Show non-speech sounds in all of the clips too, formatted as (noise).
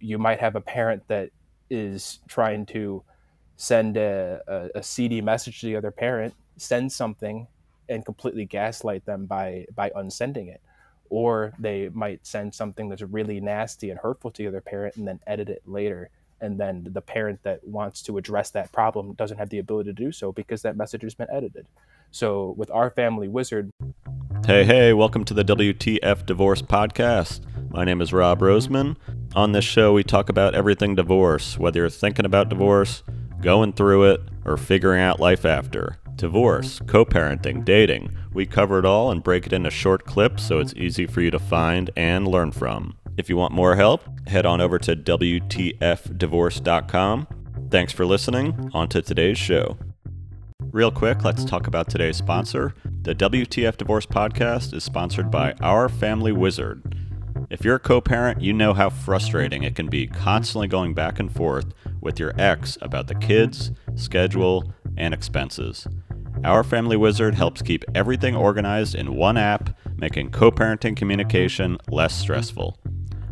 you might have a parent that is trying to send a, a, a CD message to the other parent, send something, and completely gaslight them by by unsending it. Or they might send something that's really nasty and hurtful to the other parent and then edit it later. And then the parent that wants to address that problem doesn't have the ability to do so because that message has been edited. So with our family wizard. Hey, hey, welcome to the WTF Divorce Podcast. My name is Rob mm-hmm. Roseman. On this show, we talk about everything divorce, whether you're thinking about divorce, going through it, or figuring out life after. Divorce, co parenting, dating. We cover it all and break it into short clips so it's easy for you to find and learn from. If you want more help, head on over to WTFdivorce.com. Thanks for listening. On to today's show. Real quick, let's talk about today's sponsor. The WTF Divorce Podcast is sponsored by Our Family Wizard. If you're a co parent, you know how frustrating it can be constantly going back and forth with your ex about the kids, schedule, and expenses. Our Family Wizard helps keep everything organized in one app, making co parenting communication less stressful.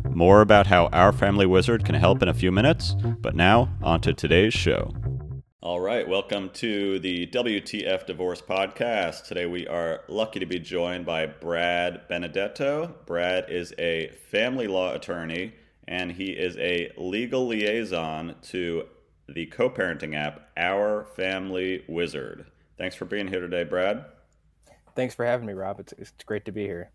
More about how Our Family Wizard can help in a few minutes, but now, on to today's show. All right, welcome to the WTF Divorce Podcast. Today we are lucky to be joined by Brad Benedetto. Brad is a family law attorney and he is a legal liaison to the co parenting app, Our Family Wizard. Thanks for being here today, Brad. Thanks for having me, Rob. It's, it's great to be here.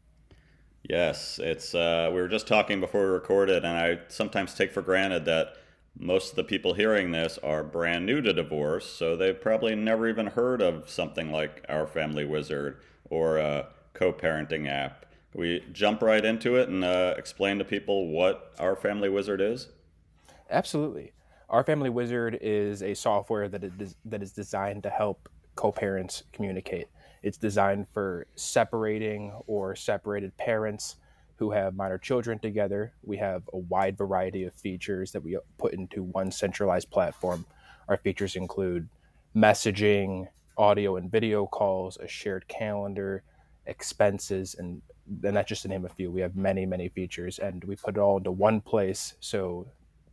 Yes, it's. Uh, we were just talking before we recorded, and I sometimes take for granted that most of the people hearing this are brand new to divorce, so they've probably never even heard of something like Our Family Wizard or a co parenting app. We jump right into it and uh, explain to people what Our Family Wizard is? Absolutely. Our Family Wizard is a software that is, that is designed to help co parents communicate. It's designed for separating or separated parents who have minor children together. We have a wide variety of features that we put into one centralized platform. Our features include messaging, audio and video calls, a shared calendar, expenses, and and that's just to name a few. We have many, many features, and we put it all into one place. So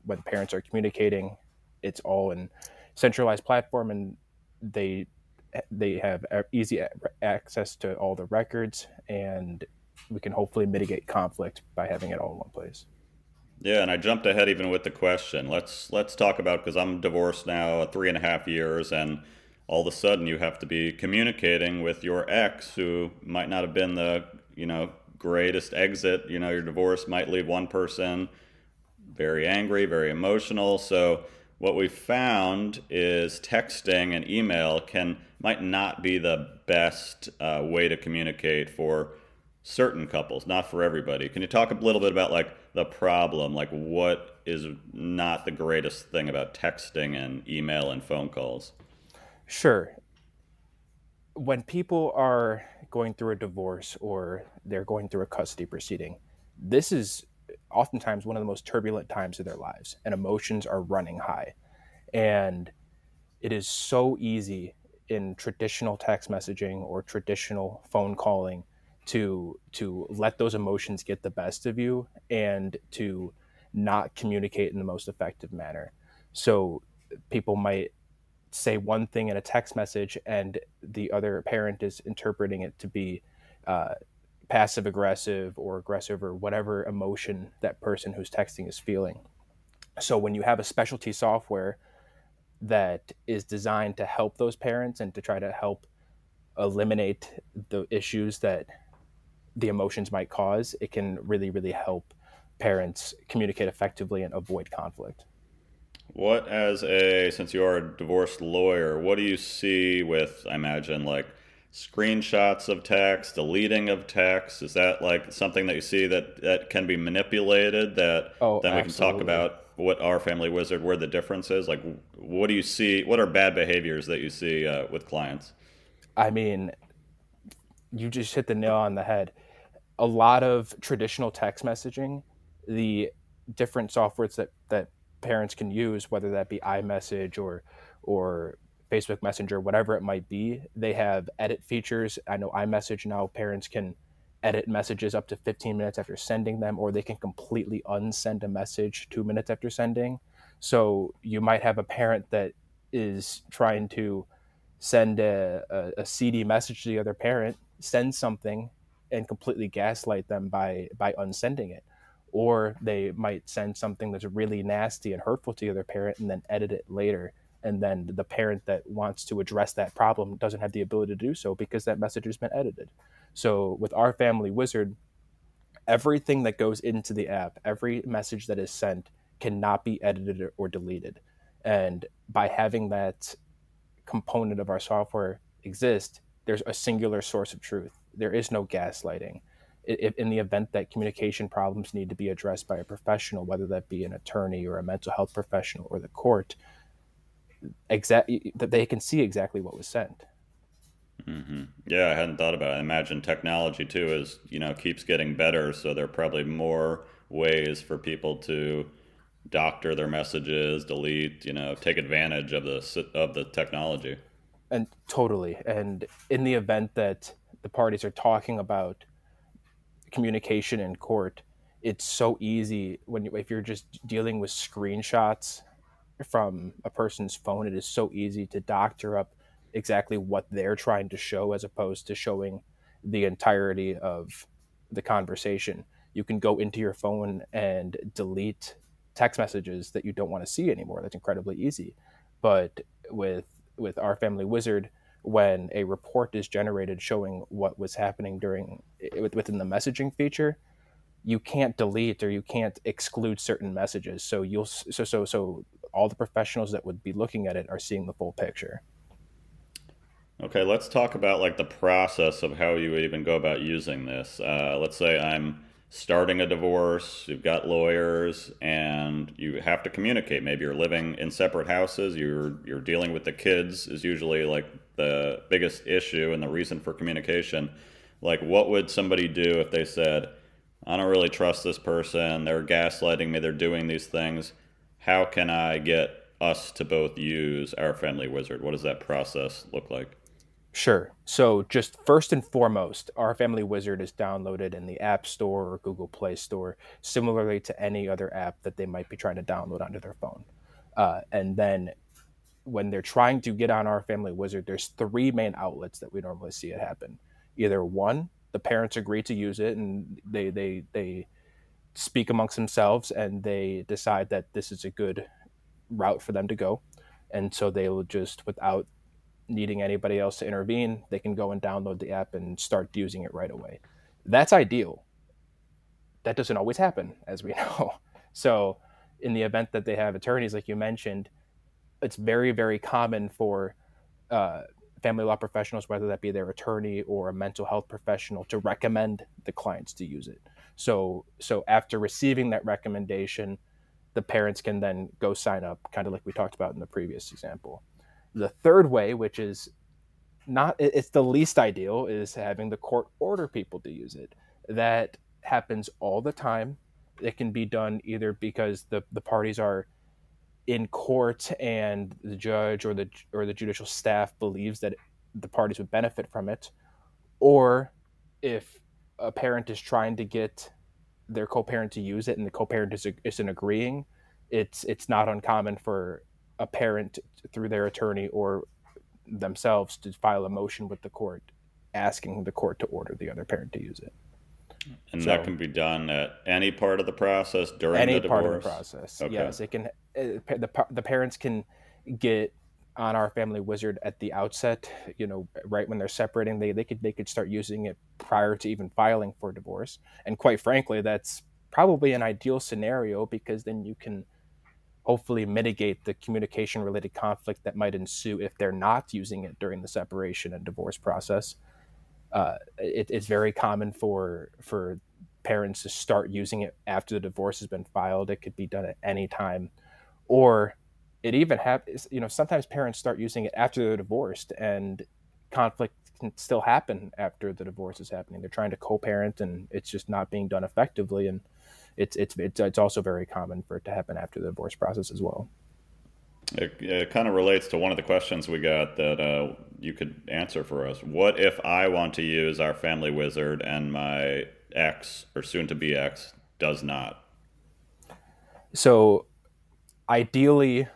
when parents are communicating, it's all in centralized platform, and they they have easy access to all the records and we can hopefully mitigate conflict by having it all in one place. Yeah, and I jumped ahead even with the question. Let's let's talk about because I'm divorced now three and a half years, and all of a sudden you have to be communicating with your ex who might not have been the you know greatest exit. You know, your divorce might leave one person very angry, very emotional. So what we found is texting and email can might not be the best uh, way to communicate for certain couples, not for everybody. Can you talk a little bit about like the problem, like what is not the greatest thing about texting and email and phone calls? Sure. When people are going through a divorce or they're going through a custody proceeding, this is oftentimes one of the most turbulent times of their lives and emotions are running high. And it is so easy in traditional text messaging or traditional phone calling to to let those emotions get the best of you and to not communicate in the most effective manner. So people might say one thing in a text message and the other parent is interpreting it to be uh, passive aggressive or aggressive or whatever emotion that person who's texting is feeling. So when you have a specialty software that is designed to help those parents and to try to help eliminate the issues that the emotions might cause, it can really, really help parents communicate effectively and avoid conflict. What, as a, since you are a divorced lawyer, what do you see with, I imagine, like screenshots of text, deleting of text? Is that like something that you see that, that can be manipulated that oh, then we absolutely. can talk about what our family wizard, where the difference is? Like, what do you see? What are bad behaviors that you see uh, with clients? I mean, you just hit the nail on the head. A lot of traditional text messaging, the different softwares that, that parents can use, whether that be iMessage or or Facebook Messenger, whatever it might be, they have edit features. I know iMessage now parents can edit messages up to 15 minutes after sending them, or they can completely unsend a message two minutes after sending. So you might have a parent that is trying to send a, a, a CD message to the other parent, send something, and completely gaslight them by by unsending it. Or they might send something that's really nasty and hurtful to the other parent and then edit it later. And then the parent that wants to address that problem doesn't have the ability to do so because that message has been edited. So with our family wizard, everything that goes into the app, every message that is sent cannot be edited or deleted. And by having that component of our software exist, there's a singular source of truth. There is no gaslighting. If, in the event that communication problems need to be addressed by a professional, whether that be an attorney or a mental health professional or the court, exactly that they can see exactly what was sent. Mm-hmm. Yeah, I hadn't thought about it. I imagine technology too is you know keeps getting better, so there are probably more ways for people to doctor their messages, delete, you know, take advantage of the of the technology. And totally. And in the event that the parties are talking about communication in court, it's so easy when you, if you're just dealing with screenshots from a person's phone, it is so easy to doctor up exactly what they're trying to show as opposed to showing the entirety of the conversation. You can go into your phone and delete text messages that you don't want to see anymore. That's incredibly easy. But with with our family wizard, when a report is generated showing what was happening during within the messaging feature, you can't delete or you can't exclude certain messages. So you'll so so so all the professionals that would be looking at it are seeing the full picture. Okay, let's talk about like the process of how you would even go about using this. Uh, let's say I'm starting a divorce, you've got lawyers, and you have to communicate. Maybe you're living in separate houses. You're you're dealing with the kids is usually like the biggest issue and the reason for communication. Like, what would somebody do if they said, "I don't really trust this person. They're gaslighting me. They're doing these things. How can I get us to both use our family wizard? What does that process look like?" Sure. So, just first and foremost, our Family Wizard is downloaded in the App Store or Google Play Store, similarly to any other app that they might be trying to download onto their phone. Uh, and then, when they're trying to get on our Family Wizard, there's three main outlets that we normally see it happen. Either one, the parents agree to use it, and they they they speak amongst themselves, and they decide that this is a good route for them to go, and so they will just without needing anybody else to intervene, they can go and download the app and start using it right away. That's ideal. That doesn't always happen, as we (laughs) know. So, in the event that they have attorneys, like you mentioned, it's very, very common for uh, family law professionals, whether that be their attorney or a mental health professional, to recommend the clients to use it. So, so after receiving that recommendation, the parents can then go sign up, kind of like we talked about in the previous example. The third way, which is not it's the least ideal, is having the court order people to use it. That happens all the time. It can be done either because the, the parties are in court and the judge or the or the judicial staff believes that the parties would benefit from it, or if a parent is trying to get their co-parent to use it and the co-parent is, isn't agreeing, it's it's not uncommon for a parent through their attorney or themselves to file a motion with the court asking the court to order the other parent to use it. And so, that can be done at any part of the process during any the divorce. part of the process. Okay. Yes, it can. Uh, the the parents can get on our family wizard at the outset. You know, right when they're separating, they they could they could start using it prior to even filing for divorce. And quite frankly, that's probably an ideal scenario because then you can hopefully mitigate the communication related conflict that might ensue if they're not using it during the separation and divorce process. Uh, it, it's very common for for parents to start using it after the divorce has been filed. It could be done at any time, or it even happens. You know, sometimes parents start using it after they're divorced, and conflict can still happen after the divorce is happening. They're trying to co-parent, and it's just not being done effectively, and it's it's it's, it's also very common for it to happen after the divorce process as well. It, it kind of relates to one of the questions we got that uh, you could answer for us. What if I want to use our family wizard and my ex or soon to be ex does not? So, ideally,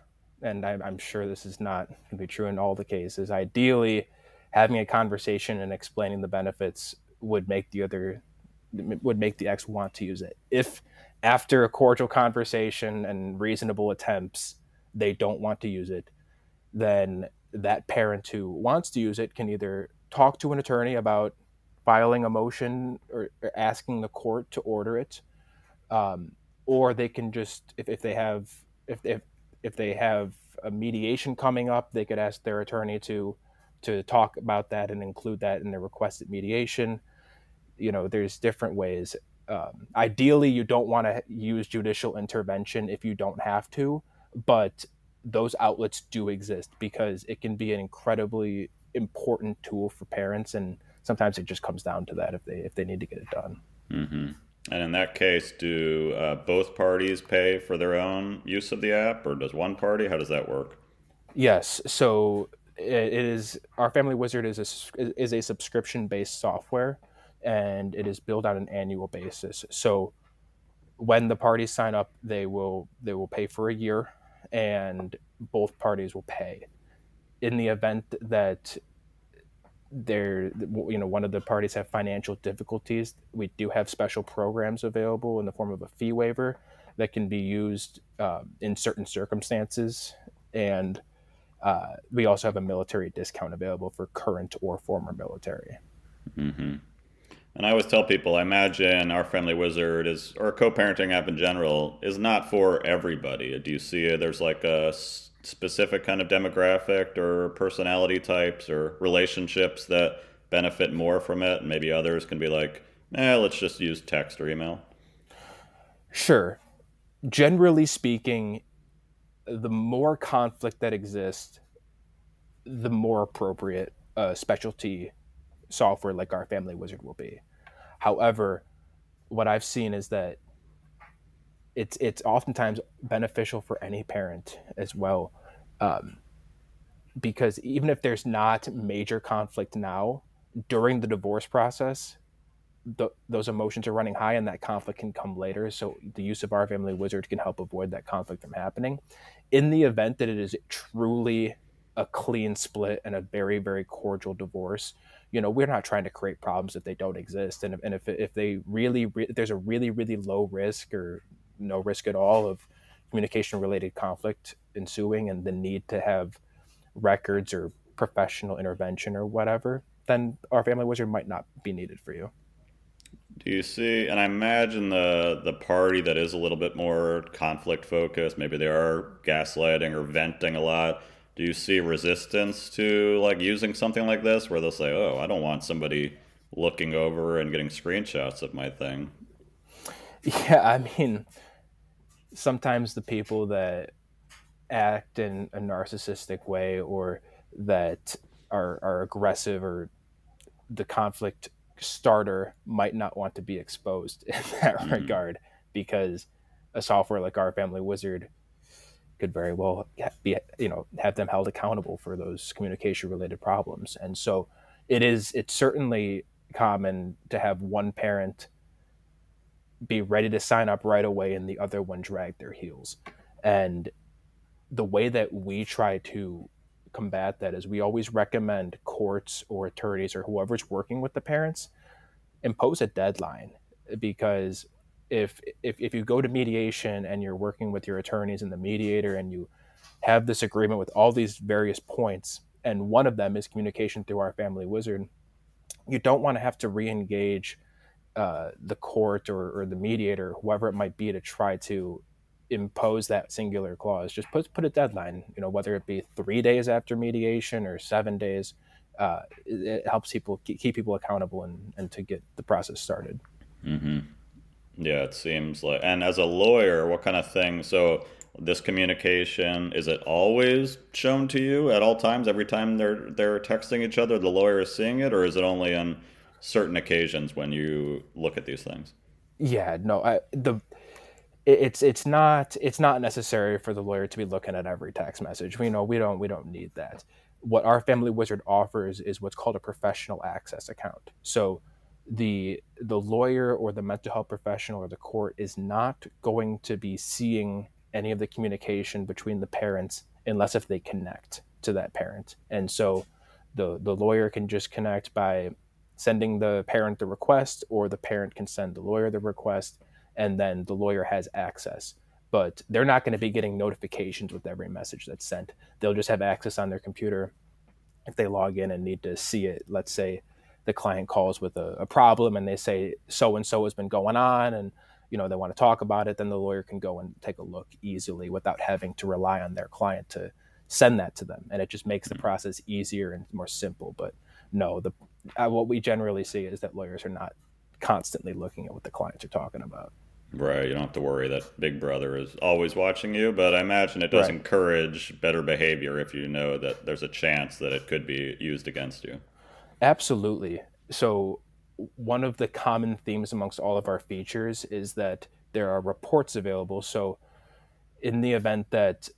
and I'm, I'm sure this is not going to be true in all the cases, ideally, having a conversation and explaining the benefits would make the other would make the ex want to use it. If after a cordial conversation and reasonable attempts, they don't want to use it, then that parent who wants to use it can either talk to an attorney about filing a motion or, or asking the court to order it, um, or they can just if, if they have if, if if they have a mediation coming up, they could ask their attorney to to talk about that and include that in the requested mediation. You know, there's different ways. Um, ideally, you don't want to use judicial intervention if you don't have to, but those outlets do exist because it can be an incredibly important tool for parents, and sometimes it just comes down to that if they if they need to get it done. Mm-hmm. And in that case, do uh, both parties pay for their own use of the app, or does one party? How does that work? Yes. So it is our Family Wizard is a is a subscription based software, and it is billed on an annual basis. So when the parties sign up, they will they will pay for a year, and both parties will pay. In the event that there you know one of the parties have financial difficulties we do have special programs available in the form of a fee waiver that can be used uh, in certain circumstances and uh, we also have a military discount available for current or former military. Mm-hmm. And I always tell people, I imagine our family wizard is, or co-parenting app in general, is not for everybody. Do you see it? there's like a specific kind of demographic or personality types or relationships that benefit more from it? and Maybe others can be like, eh, let's just use text or email. Sure. Generally speaking, the more conflict that exists, the more appropriate uh, specialty software like our Family Wizard will be. However, what I've seen is that it's it's oftentimes beneficial for any parent as well, um, because even if there's not major conflict now, during the divorce process, the, those emotions are running high and that conflict can come later. So the use of our family wizard can help avoid that conflict from happening. In the event that it is truly a clean split and a very, very cordial divorce, you know, we're not trying to create problems if they don't exist. And, and if, if they really, if there's a really, really low risk or no risk at all of communication related conflict ensuing and the need to have records or professional intervention or whatever, then our family wizard might not be needed for you. Do you see? And I imagine the the party that is a little bit more conflict focused, maybe they are gaslighting or venting a lot. Do you see resistance to like using something like this, where they'll say, "Oh, I don't want somebody looking over and getting screenshots of my thing"? Yeah, I mean, sometimes the people that act in a narcissistic way or that are, are aggressive or the conflict starter might not want to be exposed (laughs) in that mm-hmm. regard because a software like our family wizard could very well be you know have them held accountable for those communication related problems. And so it is it's certainly common to have one parent be ready to sign up right away and the other one drag their heels. And the way that we try to combat that is we always recommend courts or attorneys or whoever's working with the parents impose a deadline because if, if if you go to mediation and you're working with your attorneys and the mediator and you have this agreement with all these various points and one of them is communication through our family wizard you don't want to have to re-engage uh, the court or, or the mediator whoever it might be to try to impose that singular clause. Just put put a deadline. You know, whether it be three days after mediation or seven days. Uh, it, it, helps people keep people accountable and, and to get the process started. Mm-hmm. Yeah, it seems like. And as a lawyer, what kind of thing? So this communication is it always shown to you at all times? Every time they're they're texting each other, the lawyer is seeing it, or is it only on certain occasions when you look at these things? Yeah, no. I, the it's it's not it's not necessary for the lawyer to be looking at every text message. We know we don't we don't need that. What our family wizard offers is what's called a professional access account. So the the lawyer or the mental health professional or the court is not going to be seeing any of the communication between the parents unless if they connect to that parent. And so the the lawyer can just connect by sending the parent the request or the parent can send the lawyer the request and then the lawyer has access. But they're not going to be getting notifications with every message that's sent. They'll just have access on their computer if they log in and need to see it. Let's say the client calls with a, a problem and they say so and so has been going on and you know they want to talk about it then the lawyer can go and take a look easily without having to rely on their client to send that to them and it just makes the process easier and more simple but no the uh, what we generally see is that lawyers are not constantly looking at what the clients are talking about Right. You don't have to worry that Big Brother is always watching you, but I imagine it does right. encourage better behavior if you know that there's a chance that it could be used against you. Absolutely. So, one of the common themes amongst all of our features is that there are reports available. So, in the event that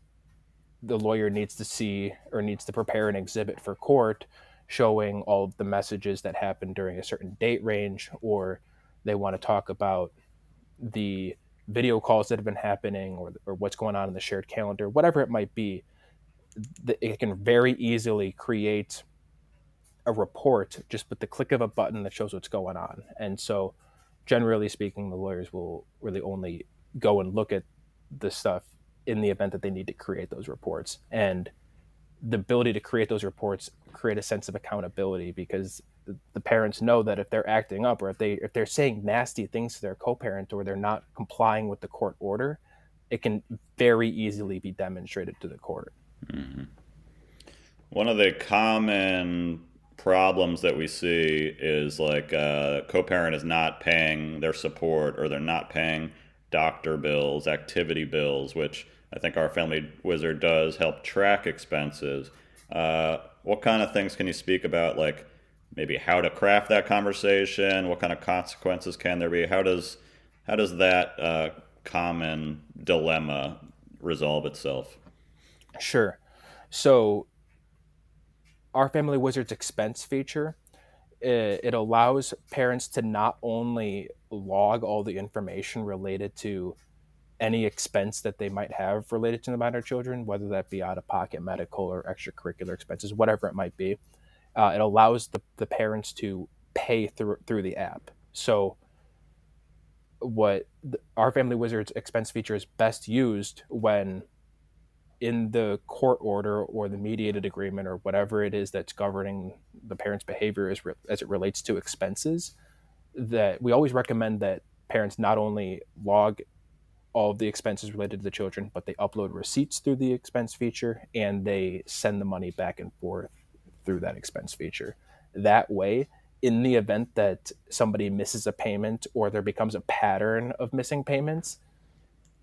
the lawyer needs to see or needs to prepare an exhibit for court showing all of the messages that happened during a certain date range, or they want to talk about the video calls that have been happening or, or what's going on in the shared calendar, whatever it might be, it can very easily create a report just with the click of a button that shows what's going on. And so, generally speaking, the lawyers will really only go and look at the stuff in the event that they need to create those reports. And the ability to create those reports create a sense of accountability because the, parents know that if they're acting up or if they if they're saying nasty things to their co-parent or they're not complying with the court order it can very easily be demonstrated to the court mm-hmm. one of the common problems that we see is like uh, co-parent is not paying their support or they're not paying doctor bills activity bills which i think our family wizard does help track expenses. Uh, what kind of things can you speak about like maybe how to craft that conversation? What kind of consequences can there be? How does how does that uh, common dilemma resolve itself? Sure. So our family wizards expense feature it, it allows parents to not only log all the information related to any expense that they might have related to the minor children, whether that be out of pocket medical or extracurricular expenses, whatever it might be uh, it allows the, the parents to pay through through the app. So what the, our family wizards expense feature is best used when in the court order or the mediated agreement or whatever it is that's governing the parent's behavior as, re- as it relates to expenses that we always recommend that parents not only log all of the expenses related to the children but they upload receipts through the expense feature and they send the money back and forth through that expense feature. That way, in the event that somebody misses a payment or there becomes a pattern of missing payments,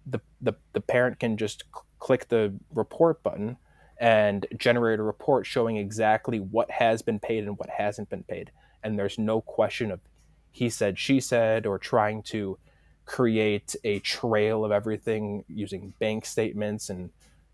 the, the, the parent can just c- click the report button and generate a report showing exactly what has been paid and what hasn't been paid. And there's no question of he said, she said, or trying to create a trail of everything using bank statements and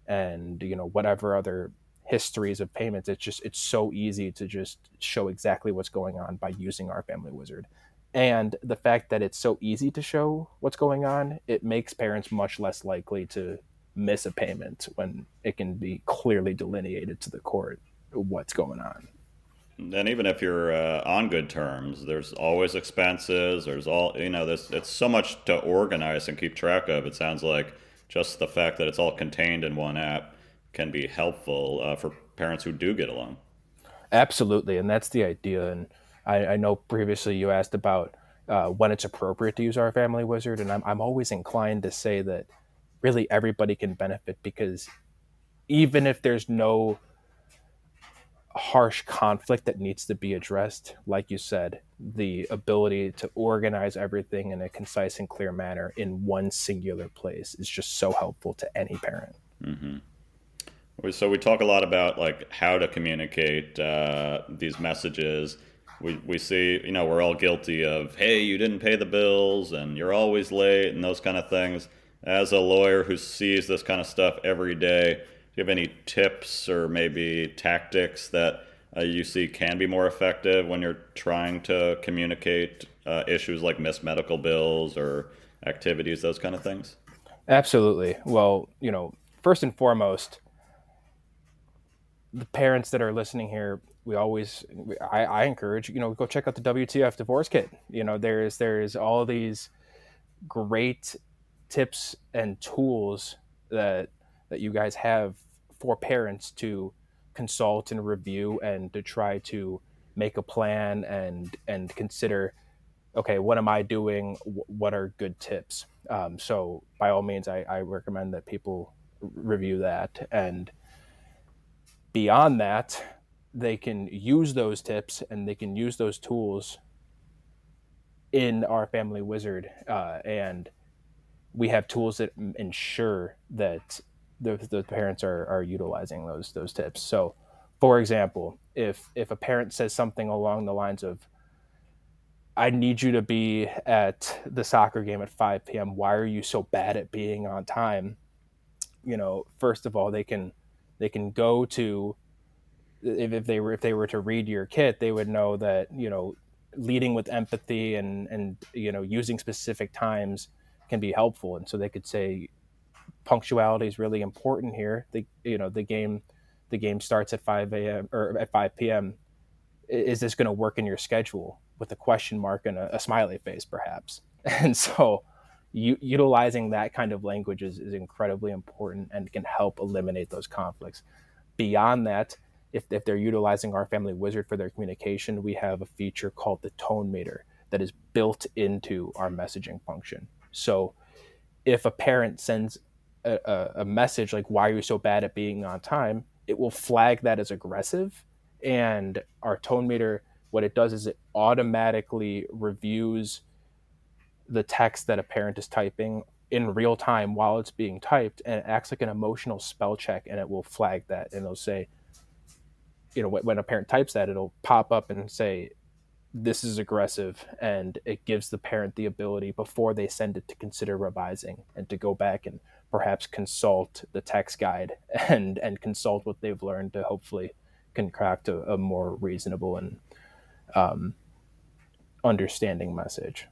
and you know whatever other histories of payments. It's just it's so easy to just show exactly what's going on by using our family wizard. And the fact that it's so easy to show what's going on, it makes parents much less likely to miss a payment when it can be clearly delineated to the court what's going on. And even if you're uh, on good terms, there's always expenses. There's all you know. There's it's so much to organize and keep track of. It sounds like just the fact that it's all contained in one app can be helpful uh, for parents who do get along. Absolutely, and that's the idea. And I, I know previously you asked about uh, when it's appropriate to use our family wizard, and I'm I'm always inclined to say that really everybody can benefit because even if there's no harsh conflict that needs to be addressed, like you said, the ability to organize everything in a concise and clear manner in one singular place is just so helpful to any parent. Mm-hmm. So we talk a lot about like how to communicate uh, these messages. We, we see, you know, we're all guilty of, hey, you didn't pay the bills and you're always late and those kind of things. as a lawyer who sees this kind of stuff every day, do you have any tips or maybe tactics that uh, you see can be more effective when you're trying to communicate uh, issues like missed medical bills or activities, those kind of things? Absolutely. Well, you know, first and foremost, the parents that are listening here, we always, I, I encourage, you know, go check out the WTF divorce kit. You know, there's, there's all these great tips and tools that, that you guys have for parents to consult and review and to try to make a plan and, and consider, okay, what am I doing? What are good tips? Um, so by all means, I, I recommend that people review that. And beyond that, they can use those tips and they can use those tools in our family wizard. Uh, and we have tools that ensure that the, the parents are, are utilizing those those tips. So, for example, if if a parent says something along the lines of, I need you to be at the soccer game at 5 p.m. Why are you so bad at being on time? You know, first of all, they can they can go to if, if they were if they were to read your kit, they would know that you know leading with empathy and and you know using specific times can be helpful, and so they could say punctuality is really important here. The you know the game the game starts at 5 a.m. or at 5 p.m. Is this going to work in your schedule? with a question mark and a, a smiley face, perhaps. (laughs) And so, u- utilizing that kind of language is, is incredibly important and can help eliminate those conflicts. Beyond that, if, if they're utilizing our family wizard for their communication, we have a feature called the tone meter that is built into our messaging function. So if a parent sends a, a, message like, Why are you so bad at being on time? it will flag that as aggressive. And our tone meter what it does is it automatically reviews the text that a parent is typing in real time while it's being typed and it acts like an emotional spell check and it will flag that and it'll say you know when a parent types that it'll pop up and say this is aggressive and it gives the parent the ability before they send it to consider revising and to go back and perhaps consult the text guide (laughs) and and consult what they've learned to hopefully concoct a, a more reasonable and um, understanding message.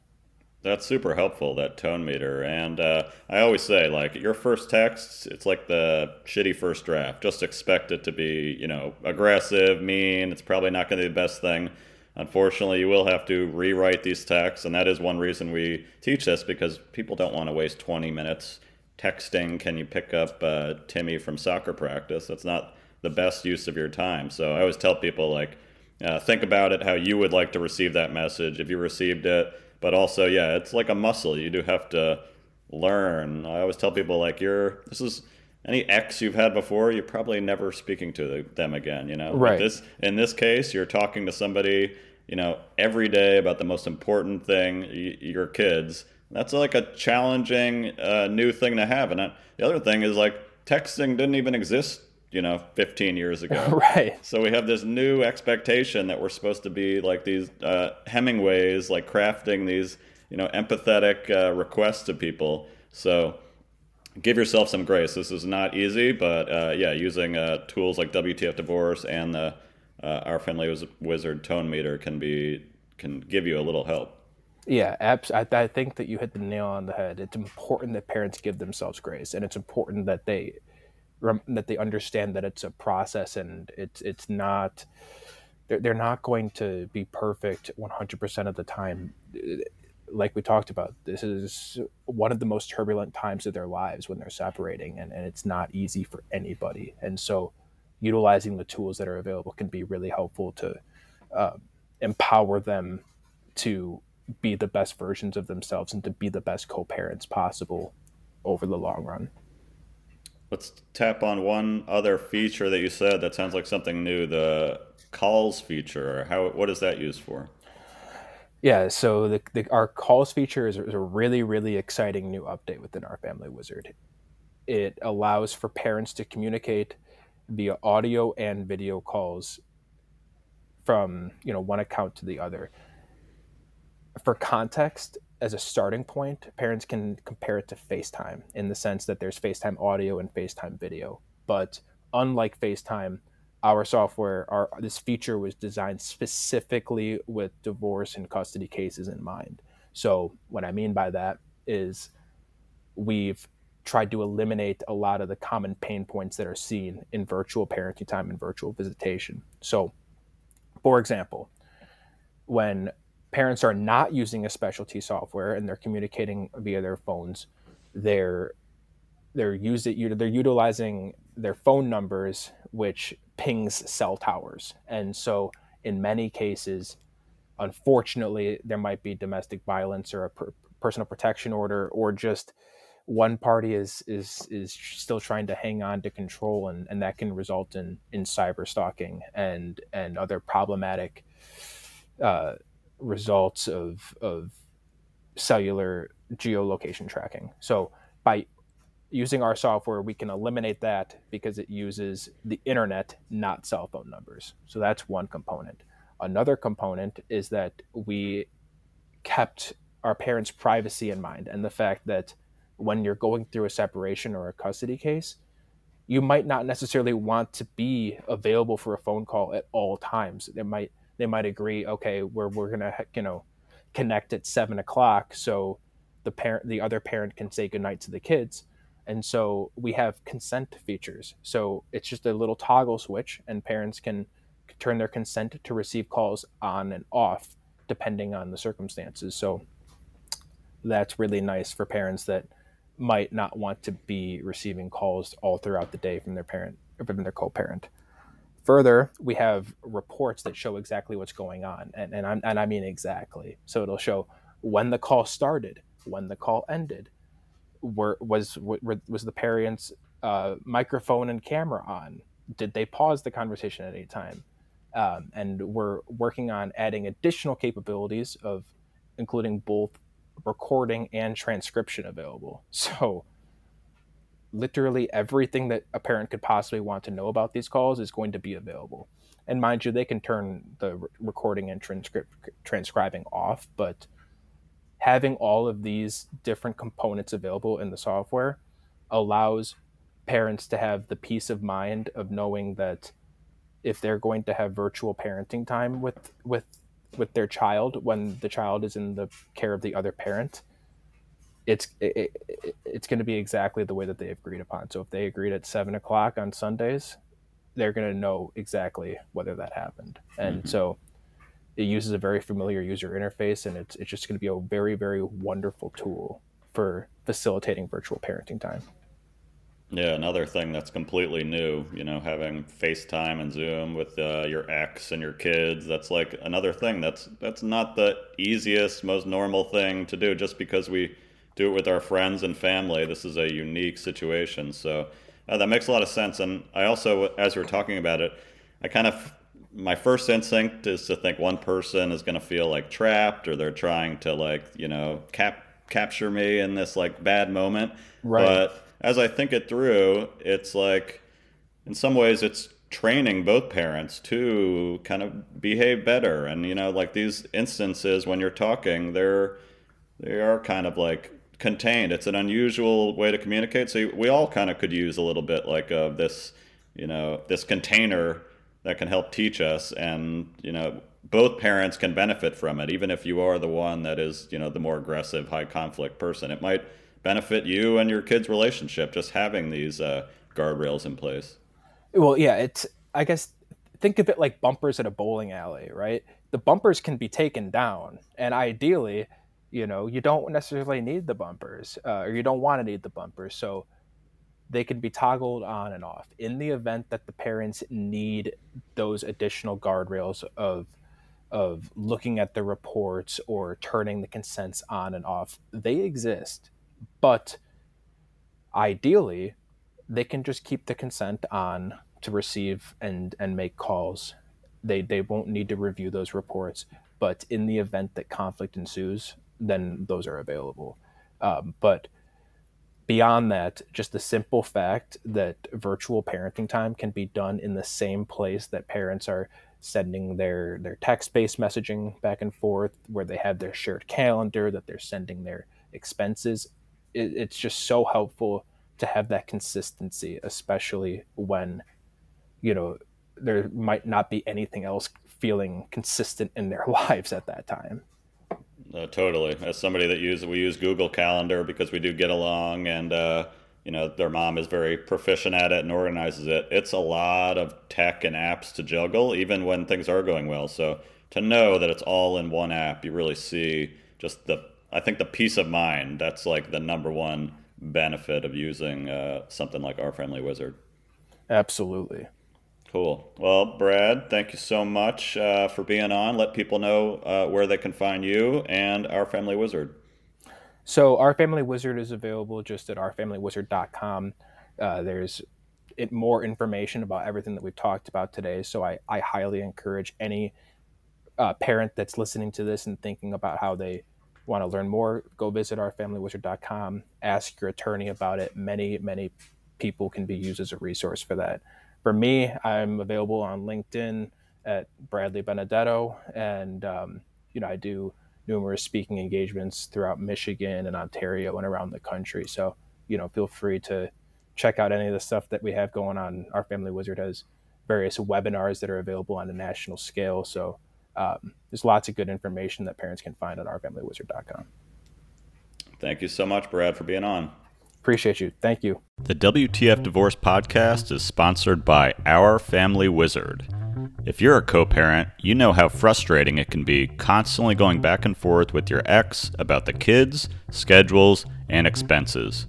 That's super helpful, that tone meter. And uh, I always say, like, your first text, it's like the shitty first draft. Just expect it to be, you know, aggressive, mean. It's probably not going to be the best thing. Unfortunately, you will have to rewrite these texts. And that is one reason we teach this because people don't want to waste 20 minutes texting, can you pick up uh, Timmy from soccer practice? That's not the best use of your time. So I always tell people, like, uh, think about it how you would like to receive that message if you received it. But also, yeah, it's like a muscle. You do have to learn. I always tell people like you're this is any ex you've had before, you're probably never speaking to them again. You know, right? this in this case, you're talking to somebody you know every day about the most important thing, y- your kids. That's like a challenging uh, new thing to have. And the other thing is like texting didn't even exist you know 15 years ago. (laughs) Right. So we have this new expectation that we're supposed to be like these uh, hemingways like crafting these you know empathetic uh, requests to people. So give yourself some grace. This is not easy but uh, yeah using uh, tools like wtf divorce and the uh, our family wizard tone meter can be can give you a little help. Yeah, abs- I, I think that you hit the nail on the head. It's important that parents give themselves grace, and it's important that they that they understand that it's a process and it's it's not they're, they're not going to be perfect 100% of the time. Like we talked about this is one of the most turbulent times of their lives when they're separating and, and it's not easy for anybody. And so utilizing the tools that are available can be really helpful to uh, empower them to be the best versions of themselves and to be the best co-parents possible over the long run Let's tap on one other feature that you said that sounds like something new. The calls feature. How what is that used for? Yeah, so the, the, our calls feature is, is a really really exciting new update within our Family Wizard. It allows for parents to communicate via audio and video calls from you know one account to the other. For context, as a starting point, parents can compare it to FaceTime in the sense that there's FaceTime audio and FaceTime video. But unlike FaceTime, our software, our this feature was designed specifically with divorce and custody cases in mind. So what I mean by that is we've tried to eliminate a lot of the common pain points that are seen in virtual parenting time and virtual visitation. So, for example, when parents are not using a specialty software and they're communicating via their phones, they're they're using they're utilizing their phone numbers, which pings cell towers, and so in many cases, unfortunately, there might be domestic violence or a per- personal protection order, or just one party is is is still trying to hang on to control, and, and that can result in in cyber stalking and and other problematic uh, results of of cellular geolocation tracking. So by using our software, we can eliminate that because it uses the internet, not cell phone numbers. So that's one component. Another component is that we kept our parents' privacy in mind and the fact that when you're going through a separation or a custody case, you might not necessarily want to be available for a phone call at all times. It might they might agree, okay, we're we're gonna you know connect at seven o'clock, so the parent the other parent can say goodnight to the kids, and so we have consent features. So it's just a little toggle switch, and parents can turn their consent to receive calls on and off depending on the circumstances. So that's really nice for parents that might not want to be receiving calls all throughout the day from their parent or from their co-parent. Further, we have reports that show exactly what's going on, and and, i and I mean exactly. So it'll show when the call started, when the call ended, were was was the parent's uh, microphone and camera on? Did they pause the conversation at any time? Um, and we're working on adding additional capabilities of including both recording and transcription available. (laughs) So literally everything that a parent could possibly want to know about these calls is going to be available. And mind you, they can turn the re- recording and transcript transcribing off, but having all of these different components available in the software allows parents to have the peace of mind of knowing that if they're going to have virtual parenting time with with with their child when the child is in the care of the other parent it's it, it, it's going to be exactly the way that they agreed upon so if they agreed at seven o'clock on sundays they're going to know exactly whether that happened and mm-hmm. so it uses a very familiar user interface and it's, it's just going to be a very very wonderful tool for facilitating virtual parenting time yeah, another thing that's completely new, you know, having FaceTime and Zoom with uh, your ex and your kids. That's like another thing. That's that's not the easiest, most normal thing to do. Just because we do it with our friends and family, this is a unique situation. So uh, that makes a lot of sense. And I also, as we are talking about it, I kind of my first instinct is to think one person is going to feel like trapped or they're trying to like you know cap capture me in this like bad moment. Right. But as I think it through, it's like in some ways it's training both parents to kind of behave better and you know like these instances when you're talking they're they are kind of like contained it's an unusual way to communicate so we all kind of could use a little bit like this you know this container that can help teach us and you know both parents can benefit from it even if you are the one that is you know the more aggressive high conflict person it might benefit you and your kids' relationship just having these uh, guardrails in place. Well, yeah, it's I guess think of it like bumpers at a bowling alley, right? The bumpers can be taken down, and ideally, you know, you don't necessarily need the bumpers, uh, or you don't want to need the bumpers, so they can be toggled on and off. In the event that the parents need those additional guardrails of of looking at the reports or turning the consents on and off, they exist. But ideally, they can just keep the consent on to receive and and make calls. They they won't need to review those reports. But in the event that conflict ensues, then those are available. Um, but beyond that, just the simple fact that virtual parenting time can be done in the same place that parents are sending their their text-based messaging back and forth where they have their shared calendar that they're sending their expenses it, it's just so helpful to have that consistency especially when you know there might not be anything else feeling consistent in their (laughs) lives at that time uh, totally. As somebody that uses we use google calendar because we do get along and uh you know their mom is very proficient at it and organizes it. It's a lot of tech and apps to juggle even when things are going well. So to know that it's all in one app you really see just the i think the peace of mind that's like the number one benefit of using uh, something like our family wizard. Absolutely cool well brad thank you so much uh, for being on let people know uh, where they can find you and our family wizard so our family wizard is available just at ourfamilywizard.com. Uh, there's it, more information about everything that we've talked about today. So I, I highly encourage any uh, parent that's listening to this and thinking about how they want to learn more, go visit ourfamilywizard.com, ask your attorney about it. Many, many people can be used as a resource for that. For me, I'm available on LinkedIn at Bradley Benedetto, and um, you know I do numerous speaking engagements throughout Michigan and Ontario and around the country. So, you know, feel free to check out any of the stuff that we have going on. Our Family Wizard has various webinars that are available on a national scale. So, um, there's lots of good information that parents can find on ourfamilywizard.com. Thank you so much, Brad, for being on. Appreciate you. Thank you. The WTF Divorce Podcast is sponsored by Our Family Wizard. If you're a co parent, you know how frustrating it can be constantly going back and forth with your ex about the kids, schedules, and expenses.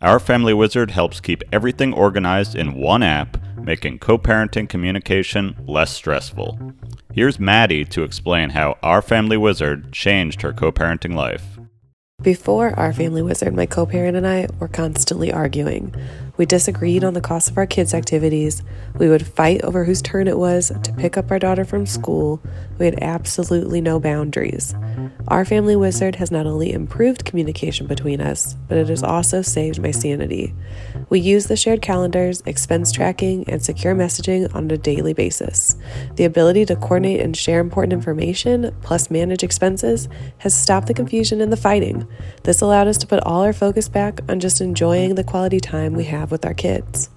Our Family Wizard helps keep everything organized in one app, making co parenting communication less stressful. Here's Maddie to explain how Our Family Wizard changed her co parenting life. Before Our Family Wizard, my co parent and I were constantly arguing. We disagreed on the cost of our kids' activities. We would fight over whose turn it was to pick up our daughter from school. We had absolutely no boundaries. Our family wizard has not only improved communication between us, but it has also saved my sanity. We use the shared calendars, expense tracking, and secure messaging on a daily basis. The ability to coordinate and share important information, plus manage expenses, has stopped the confusion and the fighting. This allowed us to put all our focus back on just enjoying the quality time we have with our kids.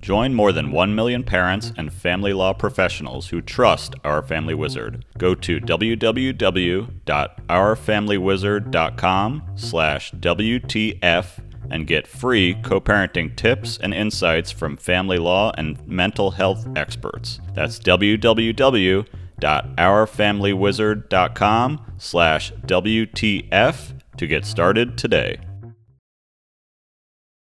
Join more than 1 million parents and family law professionals who trust Our Family Wizard. Go to www.ourfamilywizard.com slash WTF and get free co-parenting tips and insights from family law and mental health experts. That's www.ourfamilywizard.com slash WTF to get started today.